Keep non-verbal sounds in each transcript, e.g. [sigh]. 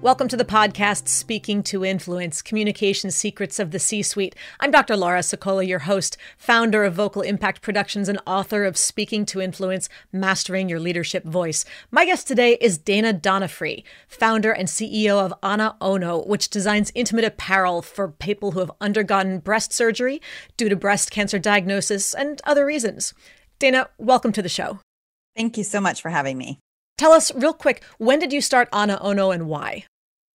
Welcome to the podcast Speaking to Influence Communication Secrets of the C Suite. I'm Dr. Laura Sicola, your host, founder of Vocal Impact Productions, and author of Speaking to Influence Mastering Your Leadership Voice. My guest today is Dana Donofree, founder and CEO of Ana Ono, which designs intimate apparel for people who have undergone breast surgery due to breast cancer diagnosis and other reasons. Dana, welcome to the show. Thank you so much for having me. Tell us real quick, when did you start Ana Ono and why?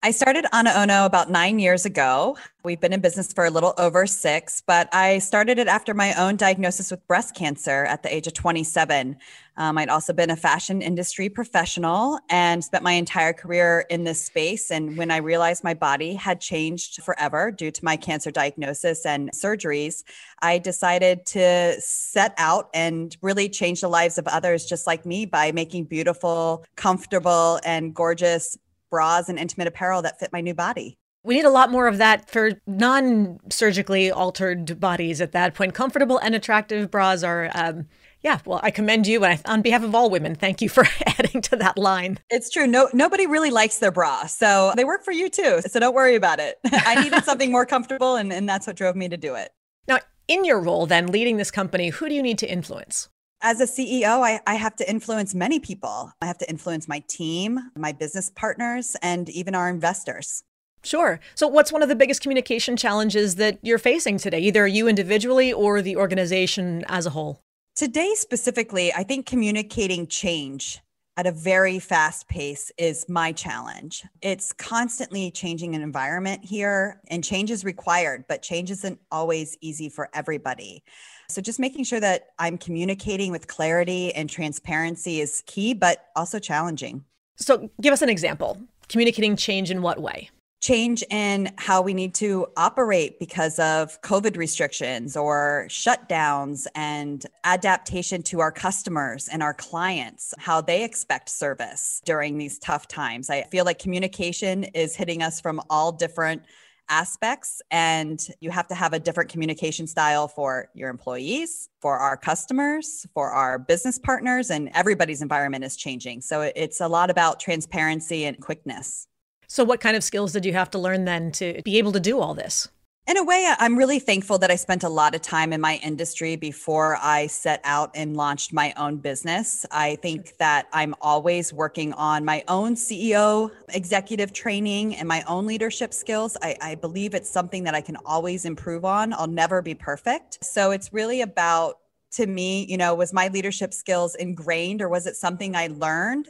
I started Ana Ono about nine years ago. We've been in business for a little over six, but I started it after my own diagnosis with breast cancer at the age of 27. Um, I'd also been a fashion industry professional and spent my entire career in this space. And when I realized my body had changed forever due to my cancer diagnosis and surgeries, I decided to set out and really change the lives of others just like me by making beautiful, comfortable, and gorgeous bras and intimate apparel that fit my new body. We need a lot more of that for non surgically altered bodies at that point. Comfortable and attractive bras are. Um, yeah, well, I commend you, and I, on behalf of all women, thank you for [laughs] adding to that line. It's true. No, nobody really likes their bra, so they work for you too. So don't worry about it. [laughs] I needed something more comfortable, and, and that's what drove me to do it. Now, in your role, then leading this company, who do you need to influence? As a CEO, I, I, have to influence many people. I have to influence my team, my business partners, and even our investors. Sure. So, what's one of the biggest communication challenges that you're facing today, either you individually or the organization as a whole? Today, specifically, I think communicating change at a very fast pace is my challenge. It's constantly changing an environment here, and change is required, but change isn't always easy for everybody. So just making sure that I'm communicating with clarity and transparency is key, but also challenging. So give us an example. Communicating change in what way? Change in how we need to operate because of COVID restrictions or shutdowns and adaptation to our customers and our clients, how they expect service during these tough times. I feel like communication is hitting us from all different aspects and you have to have a different communication style for your employees for our customers for our business partners and everybody's environment is changing. So it's a lot about transparency and quickness. So what kind of skills did you have to learn then to be able to do all this in a way, I'm really thankful that I spent a lot of time in my industry before I set out and launched my own business. I think that I'm always working on my own CEO executive training and my own leadership skills. I, I believe it's something that I can always improve on. I'll never be perfect. So it's really about, to me, you know, was my leadership skills ingrained or was it something I learned?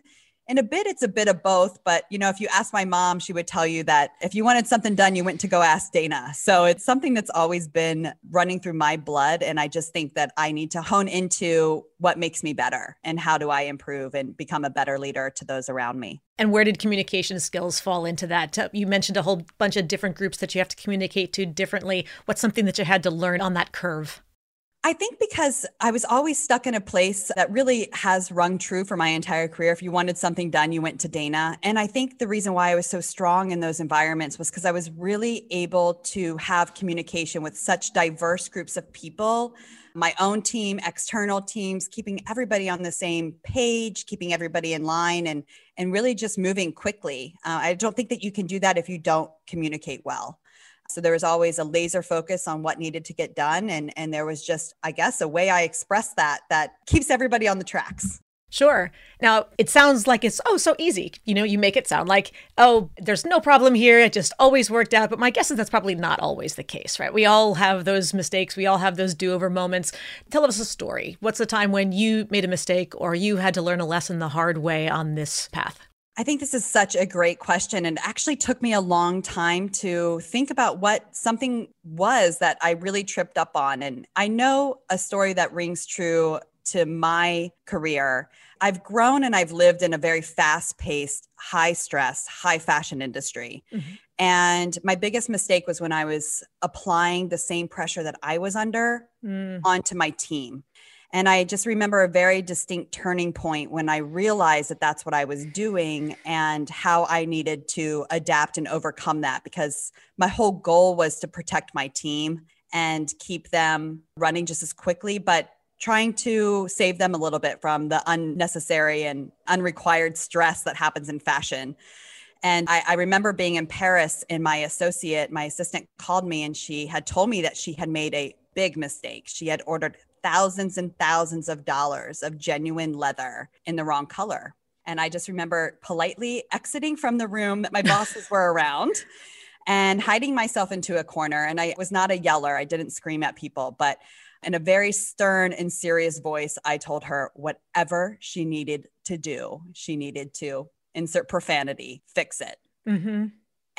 In a bit it's a bit of both but you know if you ask my mom she would tell you that if you wanted something done you went to go ask dana. So it's something that's always been running through my blood and i just think that i need to hone into what makes me better and how do i improve and become a better leader to those around me. And where did communication skills fall into that? Uh, you mentioned a whole bunch of different groups that you have to communicate to differently. What's something that you had to learn on that curve I think because I was always stuck in a place that really has rung true for my entire career. If you wanted something done, you went to Dana. And I think the reason why I was so strong in those environments was because I was really able to have communication with such diverse groups of people my own team, external teams, keeping everybody on the same page, keeping everybody in line, and and really just moving quickly. Uh, I don't think that you can do that if you don't communicate well. So there was always a laser focus on what needed to get done. And, and there was just, I guess, a way I expressed that that keeps everybody on the tracks. Sure. Now, it sounds like it's, oh, so easy. You know, you make it sound like, oh, there's no problem here. It just always worked out. But my guess is that's probably not always the case, right? We all have those mistakes. We all have those do over moments. Tell us a story. What's the time when you made a mistake or you had to learn a lesson the hard way on this path? I think this is such a great question. And actually took me a long time to think about what something was that I really tripped up on. And I know a story that rings true to my career, I've grown and I've lived in a very fast paced, high stress, high fashion industry. Mm-hmm. And my biggest mistake was when I was applying the same pressure that I was under mm. onto my team. And I just remember a very distinct turning point when I realized that that's what I was doing and how I needed to adapt and overcome that because my whole goal was to protect my team and keep them running just as quickly, but trying to save them a little bit from the unnecessary and unrequired stress that happens in fashion. And I, I, remember being in Paris, and my associate, my assistant called me, and she had told me that she had made a big mistake. She had ordered thousands and thousands of dollars of genuine leather in the wrong color. And I just remember politely exiting from the room that my bosses were [laughs] around and hiding myself into a corner. And I was not a yeller, I didn't scream at people, but in a very stern and serious voice, I told her whatever she needed to do, she needed to insert profanity, fix it. Mm-hmm.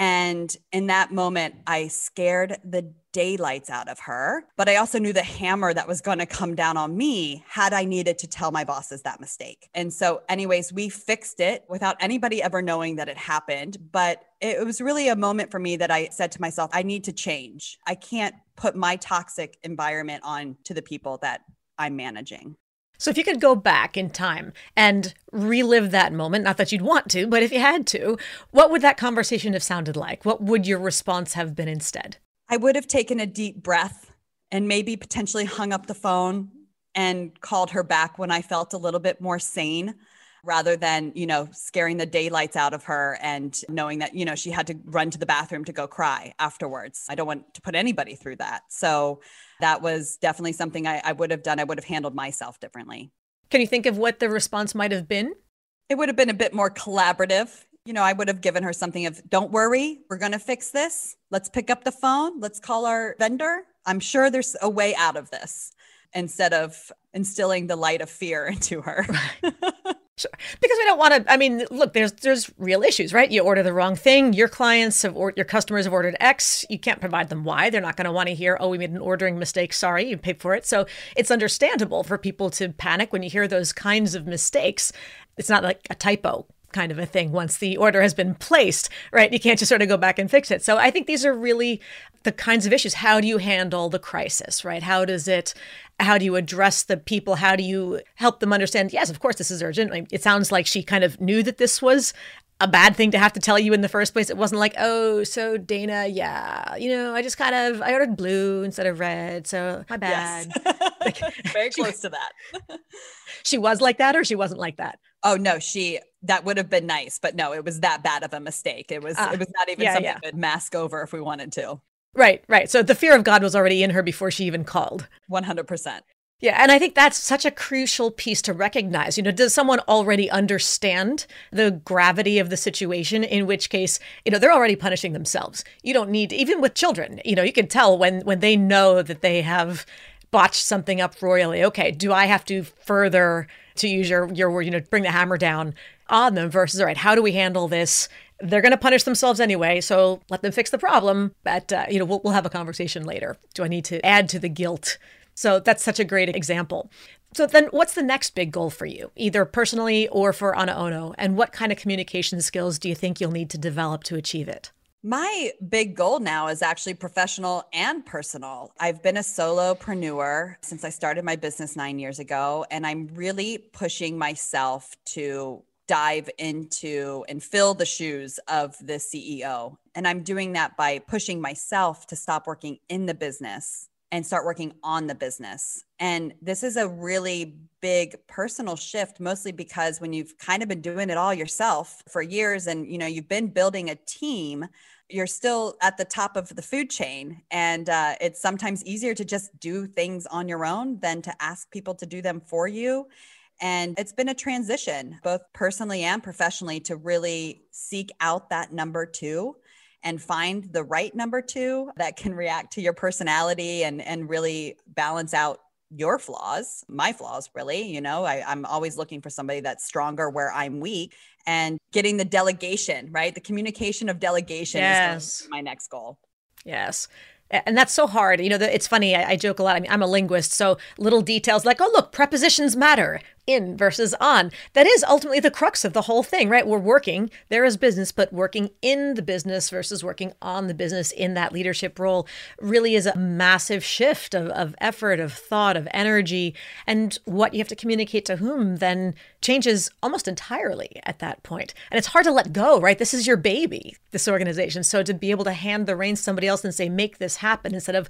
And in that moment, I scared the daylights out of her. But I also knew the hammer that was going to come down on me had I needed to tell my bosses that mistake. And so, anyways, we fixed it without anybody ever knowing that it happened. But it was really a moment for me that I said to myself, I need to change. I can't put my toxic environment on to the people that I'm managing. So if you could go back in time and relive that moment, not that you'd want to, but if you had to, what would that conversation have sounded like? What would your response have been instead? I would have taken a deep breath and maybe potentially hung up the phone and called her back when I felt a little bit more sane rather than, you know, scaring the daylights out of her and knowing that, you know, she had to run to the bathroom to go cry afterwards. I don't want to put anybody through that. So that was definitely something I, I would have done. I would have handled myself differently. Can you think of what the response might have been? It would have been a bit more collaborative. You know, I would have given her something of, don't worry, we're going to fix this. Let's pick up the phone. Let's call our vendor. I'm sure there's a way out of this instead of instilling the light of fear [laughs] into her. [laughs] Sure. Because we don't want to. I mean, look, there's there's real issues, right? You order the wrong thing. Your clients have or your customers have ordered X. You can't provide them Y. They're not going to want to hear, "Oh, we made an ordering mistake. Sorry, you paid for it." So it's understandable for people to panic when you hear those kinds of mistakes. It's not like a typo kind of a thing once the order has been placed, right? You can't just sort of go back and fix it. So I think these are really the kinds of issues. How do you handle the crisis, right? How does it, how do you address the people? How do you help them understand, yes, of course, this is urgent? It sounds like she kind of knew that this was a bad thing to have to tell you in the first place. It wasn't like, oh, so Dana, yeah, you know, I just kind of I ordered blue instead of red, so my bad. [laughs] Yes. [laughs] Very close to that. [laughs] she was like that, or she wasn't like that. Oh no, she that would have been nice, but no, it was that bad of a mistake. It was uh, it was not even yeah, something yeah. could mask over if we wanted to. Right, right. So the fear of God was already in her before she even called. 100%. Yeah, and I think that's such a crucial piece to recognize. You know, does someone already understand the gravity of the situation? In which case, you know, they're already punishing themselves. You don't need, even with children, you know, you can tell when when they know that they have botched something up royally. Okay, do I have to further, to use your your word, you know, bring the hammer down on them? Versus, all right, how do we handle this? They're going to punish themselves anyway, so let them fix the problem. But uh, you know, we'll, we'll have a conversation later. Do I need to add to the guilt? So that's such a great example. So then what's the next big goal for you, either personally or for Ana Ono? And what kind of communication skills do you think you'll need to develop to achieve it? My big goal now is actually professional and personal. I've been a solopreneur since I started my business nine years ago, and I'm really pushing myself to dive into and fill the shoes of the CEO. And I'm doing that by pushing myself to stop working in the business and start working on the business. And this is a really big personal shift mostly because when you've kind of been doing it all yourself for years and you know you've been building a team, you're still at the top of the food chain and uh, it's sometimes easier to just do things on your own than to ask people to do them for you and it's been a transition both personally and professionally to really seek out that number two and find the right number two that can react to your personality and and really balance out your flaws, my flaws, really. You know, I, am always looking for somebody that's stronger where I'm weak and getting the delegation, right? The communication of delegation yes. is my next goal. Yes. and that's so hard. You know, it's funny. I, I joke a lot. I mean, I'm a linguist, so little details like, oh, look, prepositions matter in versus on. That is ultimately the crux of the whole thing, right? We're working there is business, but working in the business versus working on the business in that leadership role really is a massive shift of, of effort, of thought, of energy. And what you have to communicate to whom then changes almost entirely at that point. And it's hard to let go, right? This is your baby, this organization. So to be able to hand the reins to somebody else and say, make this happen instead of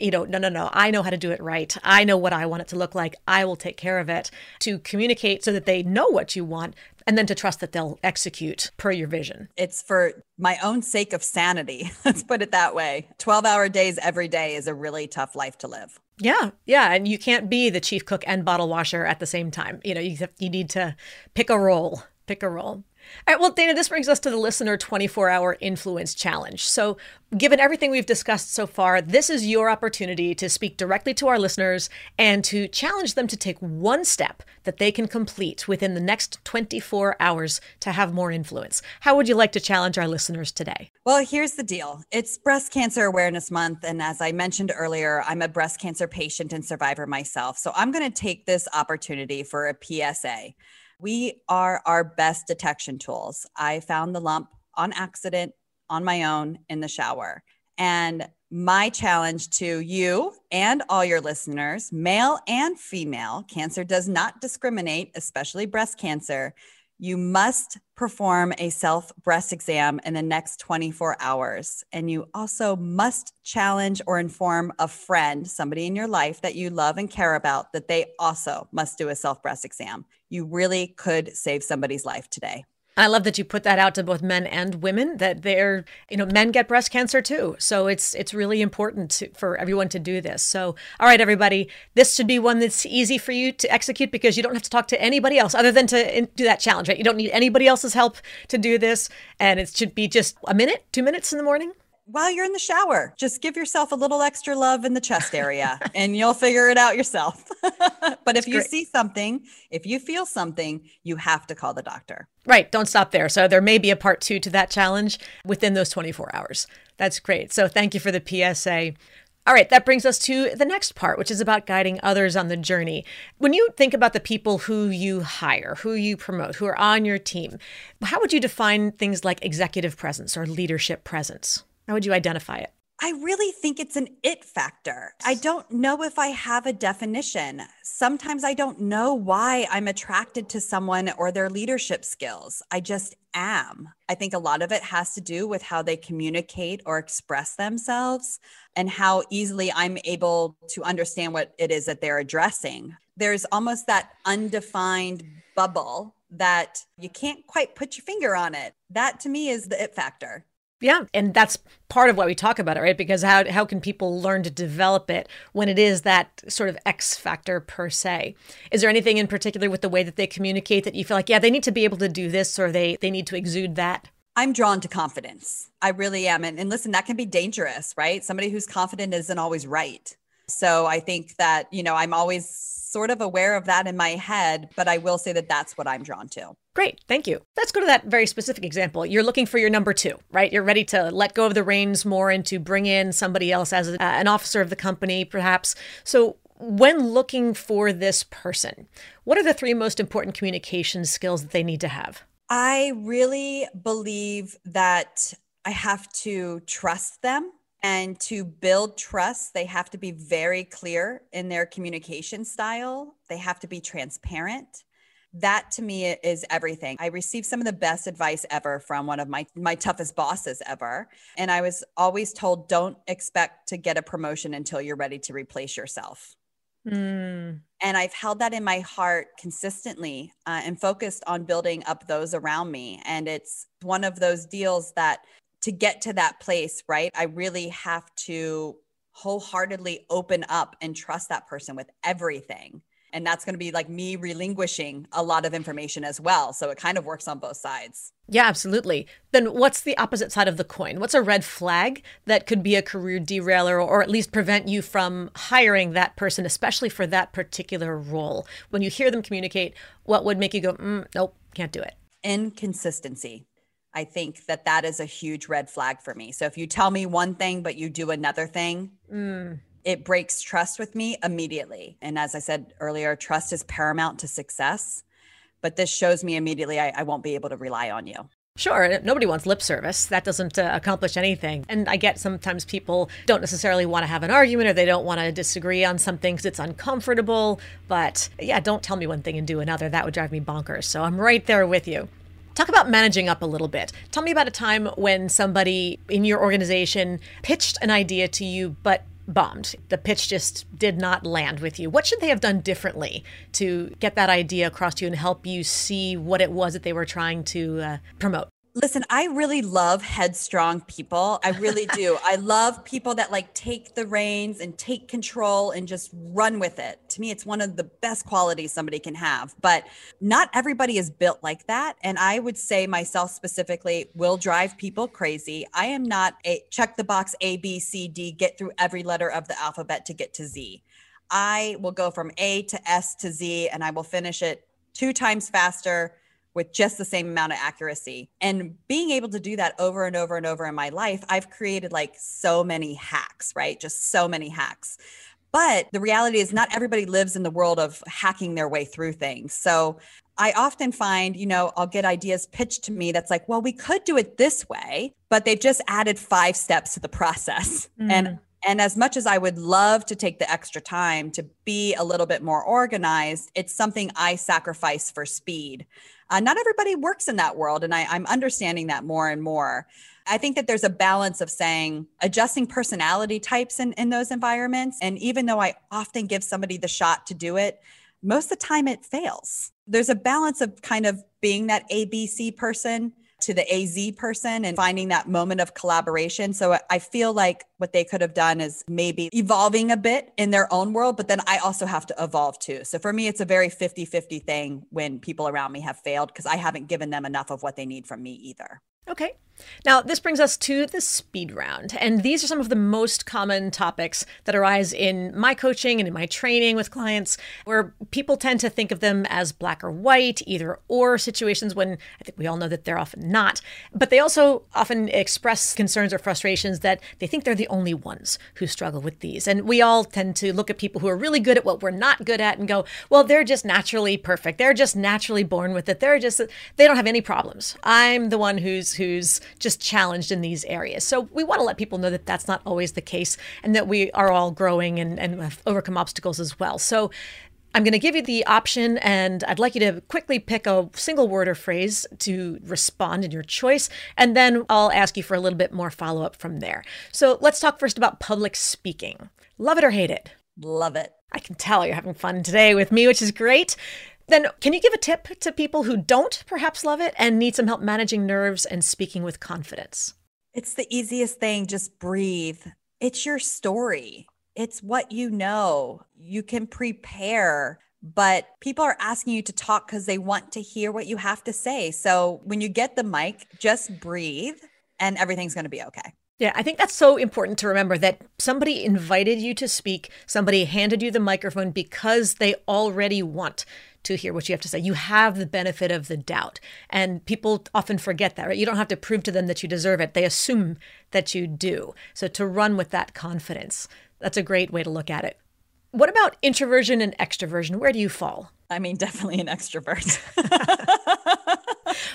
you know, no, no, no, I know how to do it right. I know what I want it to look like. I will take care of it. To communicate so that they know what you want and then to trust that they'll execute per your vision. It's for my own sake of sanity. [laughs] Let's put it that way. 12 hour days every day is a really tough life to live. Yeah, yeah, and you can't be the chief cook and bottle washer at the same time. You know, you have, you need to pick a role. Pick a role. All right, well, Dana, this brings us to the listener 24 hour influence challenge. So, given everything we've discussed so far, this is your opportunity to speak directly to our listeners and to challenge them to take one step that they can complete within the next 24 hours to have more influence. How would you like to challenge our listeners today? Well, here's the deal it's Breast Cancer Awareness Month. And as I mentioned earlier, I'm a breast cancer patient and survivor myself. So, I'm going to take this opportunity for a PSA. We are our best detection tools. I found the lump on accident on my own in the shower. And my challenge to you and all your listeners, male and female, cancer does not discriminate, especially breast cancer. You must perform a self breast exam in the next 24 hours. And you also must challenge or inform a friend, somebody in your life that you love and care about, that they also must do a self breast exam you really could save somebody's life today. I love that you put that out to both men and women that they're, you know, men get breast cancer too. So it's it's really important to, for everyone to do this. So, all right, everybody, this should be one that's easy for you to execute because you don't have to talk to anybody else other than to do that challenge. Right? You don't need anybody else's help to do this, and it should be just a minute, two minutes in the morning while you're in the shower. Just give yourself a little extra love in the chest area [laughs] and you'll figure it out yourself. [laughs] but if you great. see something, if you feel something, you have to call the doctor. Right. Don't stop there. So there may be a part two to that challenge within those 24 hours. That's great. So thank you for the PSA. All right, that brings us to the next part, which is about guiding others on the journey. When you think about the people who you hire, who you promote, who are on your team, how would you define things like executive presence or leadership presence? How would you identify it? I really think it's an it factor. I don't know if I have a definition. Sometimes I don't know why I'm attracted to someone or their leadership skills. I just am. I think a lot of it has to do with how they communicate or express themselves and how easily I'm able to understand what it is that they're addressing. There's almost that undefined bubble that you can't quite put your finger on it. That to me is the it factor. Yeah, and that's part of why we talk about it, right? Because how how can people learn to develop it when it is that sort of X factor per se? Is there anything in particular with the way that they communicate that you feel like, yeah, they need to be able to do this or they they need to exude that? I'm drawn to confidence. I really am. And, and listen, that can be dangerous, right? Somebody who's confident isn't always right. So I think that, you know, I'm always sort of aware of that in my head, but I will say that that's what I'm drawn to. Great, thank you. Let's go to that very specific example. You're looking for your number two, right? You're ready to let go of the reins more and to bring in somebody else as a, uh, an officer of the company, perhaps. So, when looking for this person, what are the three most important communication skills that they need to have? I really believe that I have to trust them and to build trust, they have to be very clear in their communication style. They have to be transparent. That to me is everything. I received some of the best advice ever from one of my my toughest bosses ever, and I was always told don't expect to get a promotion until you're ready to replace yourself. Mm. And I've held that in my heart consistently uh, and focused on building up those around me. And it's one of those deals that to get to that place, right? I really have to wholeheartedly open up and trust that person with everything. And that's going to be like me relinquishing a lot of information as well. So it kind of works on both sides. Yeah, absolutely. Then what's the opposite side of the coin? What's a red flag that could be a career derailer or at least prevent you from hiring that person, especially for that particular role? When you hear them communicate, what would make you go, mm, nope, can't do it? Inconsistency I think that that is a huge red flag for me. So if you tell me one thing, but you do another thing, mm. It breaks trust with me immediately. And as I said earlier, trust is paramount to success. But this shows me immediately I, I won't be able to rely on you. Sure, nobody wants lip service. That doesn't uh, accomplish anything. And I get sometimes people don't necessarily want to have an argument or they don't want to disagree on something because it's uncomfortable. But yeah, don't tell me one thing and do another. That would drive me bonkers. So I'm right there with you. Talk about managing up a little bit. Tell me about a time when somebody in your organization pitched an idea to you, but bombed. The pitch just did not land with you. What should they have done differently to get that idea across to you and help you see what it was that they were trying to uh, promote? Listen, I really love headstrong people. I really do. [laughs] I love people that like take the reins and take control and just run with it. To me, it's one of the best qualities somebody can have. But not everybody is built like that. And I would say myself specifically will drive people crazy. I am not a check the box A, B, C, D, get through every letter of the alphabet to get to Z. I will go from A to S to Z and I will finish it two times faster with just the same amount of accuracy. And being able to do that over and over and over in my life, I've created like so many hacks, right? Just so many hacks. But the reality is, not everybody lives in the world of hacking their way through things. So I often find, you know, I'll get ideas pitched to me that's like, well, we could do it this way, but they've just added five steps to the process. Mm. And and as much as I would love to take the extra time to be a little bit more organized, it's something I sacrifice for speed. Uh, not everybody works in that world. And I, I'm understanding that more and more. I think that there's a balance of saying adjusting personality types in, in those environments. And even though I often give somebody the shot to do it, most of the time it fails. There's a balance of kind of being that ABC person to the AZ person and finding that moment of collaboration. So I feel like what they could have done is maybe evolving a bit in their own world, but then I also have to evolve too. So for me, it's a very 50 50 thing when people around me have failed because I haven't given them enough of what they need from me either. Okay. Now, this brings us to the speed round. And these are some of the most common topics that arise in my coaching and in my training with clients, where people tend to think of them as black or white, either or situations when I think we all know that they're often not. But they also often express concerns or frustrations that they think they're the only ones who struggle with these. And we all tend to look at people who are really good at what we're not good at and go, well, they're just naturally perfect. They're just naturally born with it. They're just, they don't have any problems. I'm the one who's, who's just challenged in these areas. So we want to let people know that that's not always the case and that we are all growing and, and have overcome obstacles as well. So I'm going to give you the option, and I'd like you to quickly pick a single word or phrase to respond in your choice, and then I'll ask you for a little bit more follow up from there. So let's talk first about public speaking. Love it or hate it? Love it. I can tell you're having fun today with me, which is great. Then, can you give a tip to people who don't perhaps love it and need some help managing nerves and speaking with confidence? It's the easiest thing. Just breathe. It's your story, it's what you know. You can prepare, but people are asking you to talk because they want to hear what you have to say. So, when you get the mic, just breathe and everything's going to be okay. Yeah, I think that's so important to remember that somebody invited you to speak, somebody handed you the microphone because they already want to hear what you have to say. You have the benefit of the doubt. And people often forget that, right? You don't have to prove to them that you deserve it. They assume that you do. So to run with that confidence, that's a great way to look at it. What about introversion and extroversion? Where do you fall? I mean, definitely an extrovert. [laughs]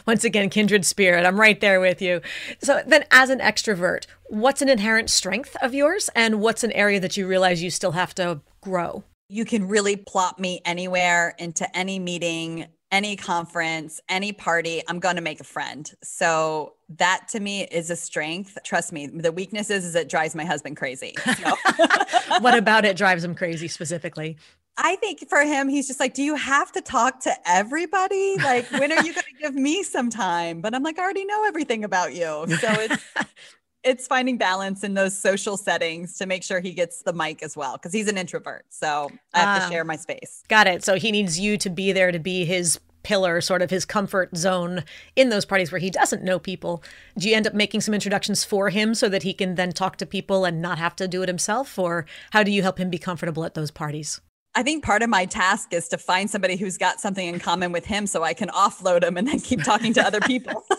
Once again, kindred spirit. I'm right there with you. So, then as an extrovert, what's an inherent strength of yours? And what's an area that you realize you still have to grow? You can really plop me anywhere into any meeting, any conference, any party. I'm going to make a friend. So that to me is a strength. Trust me. The weakness is, is it drives my husband crazy. So. [laughs] what about it drives him crazy specifically? I think for him, he's just like, Do you have to talk to everybody? Like, when are you going [laughs] to give me some time? But I'm like, I already know everything about you. So it's [laughs] it's finding balance in those social settings to make sure he gets the mic as well because he's an introvert. So I have to ah. share my space. Got it. So he needs you to be there to be his pillar, sort of his comfort zone in those parties where he doesn't know people. Do you end up making some introductions for him so that he can then talk to people and not have to do it himself? Or how do you help him be comfortable at those parties? I think part of my task is to find somebody who's got something in common with him so I can offload him and then keep talking to other people. [laughs]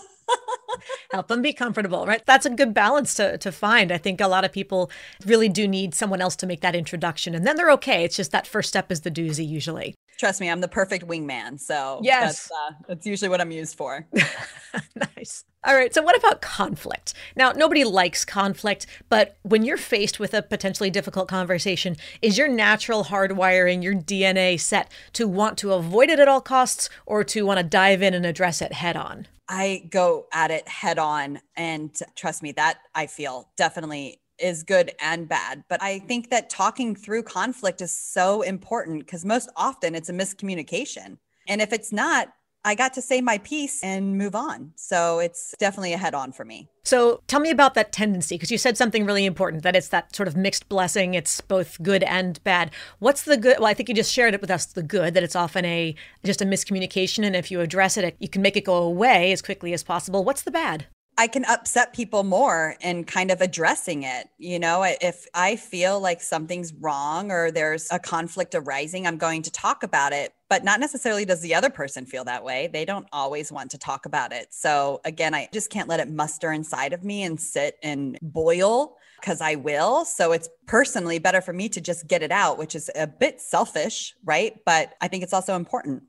help them be comfortable, right? That's a good balance to, to find. I think a lot of people really do need someone else to make that introduction and then they're okay. It's just that first step is the doozy usually. Trust me, I'm the perfect wingman. So yes, that's, uh, that's usually what I'm used for. [laughs] nice. All right. So, what about conflict? Now, nobody likes conflict, but when you're faced with a potentially difficult conversation, is your natural hardwiring, your DNA set to want to avoid it at all costs or to want to dive in and address it head on? I go at it head on. And trust me, that I feel definitely is good and bad. But I think that talking through conflict is so important because most often it's a miscommunication. And if it's not, I got to say my piece and move on. So it's definitely a head on for me. So tell me about that tendency because you said something really important that it's that sort of mixed blessing. It's both good and bad. What's the good? Well, I think you just shared it with us the good that it's often a just a miscommunication. And if you address it, you can make it go away as quickly as possible. What's the bad? I can upset people more in kind of addressing it. You know, if I feel like something's wrong or there's a conflict arising, I'm going to talk about it. But not necessarily does the other person feel that way. They don't always want to talk about it. So again, I just can't let it muster inside of me and sit and boil because I will. So it's personally better for me to just get it out, which is a bit selfish, right? But I think it's also important.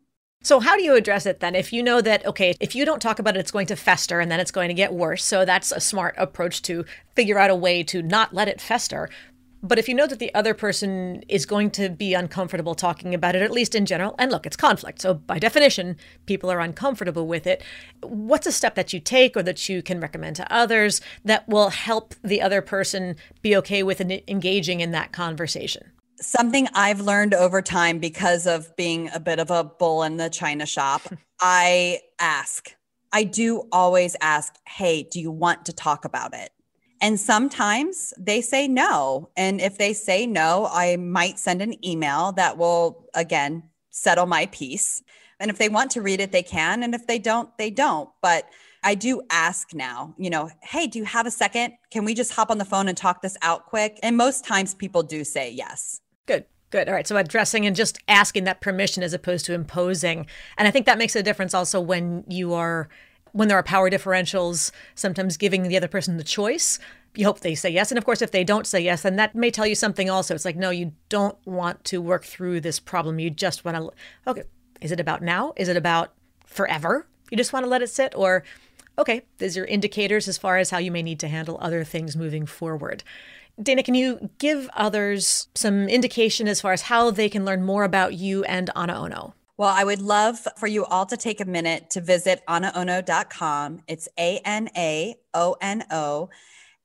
So, how do you address it then? If you know that, okay, if you don't talk about it, it's going to fester and then it's going to get worse. So, that's a smart approach to figure out a way to not let it fester. But if you know that the other person is going to be uncomfortable talking about it, at least in general, and look, it's conflict. So, by definition, people are uncomfortable with it. What's a step that you take or that you can recommend to others that will help the other person be okay with engaging in that conversation? Something I've learned over time because of being a bit of a bull in the china shop, [laughs] I ask. I do always ask, hey, do you want to talk about it? And sometimes they say no. And if they say no, I might send an email that will, again, settle my piece. And if they want to read it, they can. And if they don't, they don't. But I do ask now, you know, hey, do you have a second? Can we just hop on the phone and talk this out quick? And most times people do say yes. Good. All right. So addressing and just asking that permission as opposed to imposing. And I think that makes a difference also when you are when there are power differentials, sometimes giving the other person the choice. You hope they say yes. And of course, if they don't say yes, then that may tell you something also. It's like, no, you don't want to work through this problem. You just want to, okay, is it about now? Is it about forever? You just want to let it sit? Or, okay, these are indicators as far as how you may need to handle other things moving forward. Dana, can you give others some indication as far as how they can learn more about you and Ana Ono? Well, I would love for you all to take a minute to visit anaono.com. It's A N A O N O.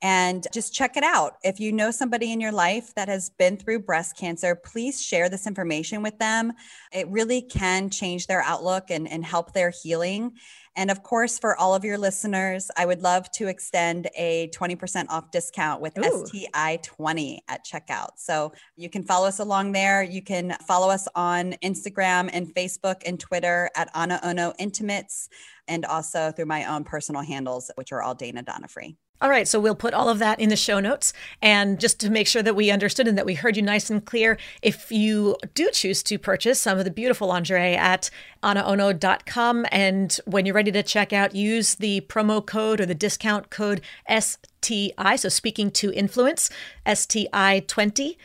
And just check it out. If you know somebody in your life that has been through breast cancer, please share this information with them. It really can change their outlook and, and help their healing. And of course, for all of your listeners, I would love to extend a 20% off discount with Ooh. STI20 at checkout. So you can follow us along there. You can follow us on Instagram and Facebook and Twitter at Ana Ono Intimates, and also through my own personal handles, which are all Dana Donofree. All right, so we'll put all of that in the show notes. And just to make sure that we understood and that we heard you nice and clear, if you do choose to purchase some of the beautiful lingerie at anaono.com, and when you're ready to check out, use the promo code or the discount code STI, so speaking to influence, STI 20,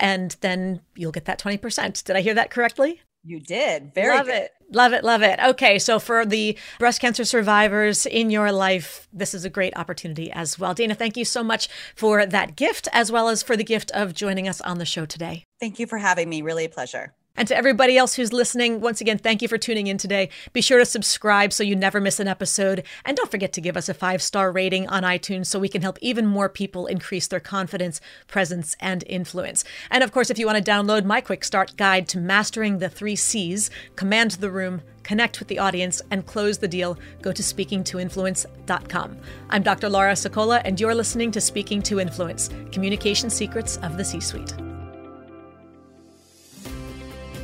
and then you'll get that 20%. Did I hear that correctly? You did. Very love good. it. Love it. Love it. Okay. So for the breast cancer survivors in your life, this is a great opportunity as well. Dana, thank you so much for that gift as well as for the gift of joining us on the show today. Thank you for having me. Really a pleasure. And to everybody else who's listening, once again, thank you for tuning in today. Be sure to subscribe so you never miss an episode. And don't forget to give us a five star rating on iTunes so we can help even more people increase their confidence, presence, and influence. And of course, if you want to download my quick start guide to mastering the three C's, command the room, connect with the audience, and close the deal, go to speakingtoinfluence.com. I'm Dr. Laura Sicola, and you're listening to Speaking to Influence Communication Secrets of the C Suite.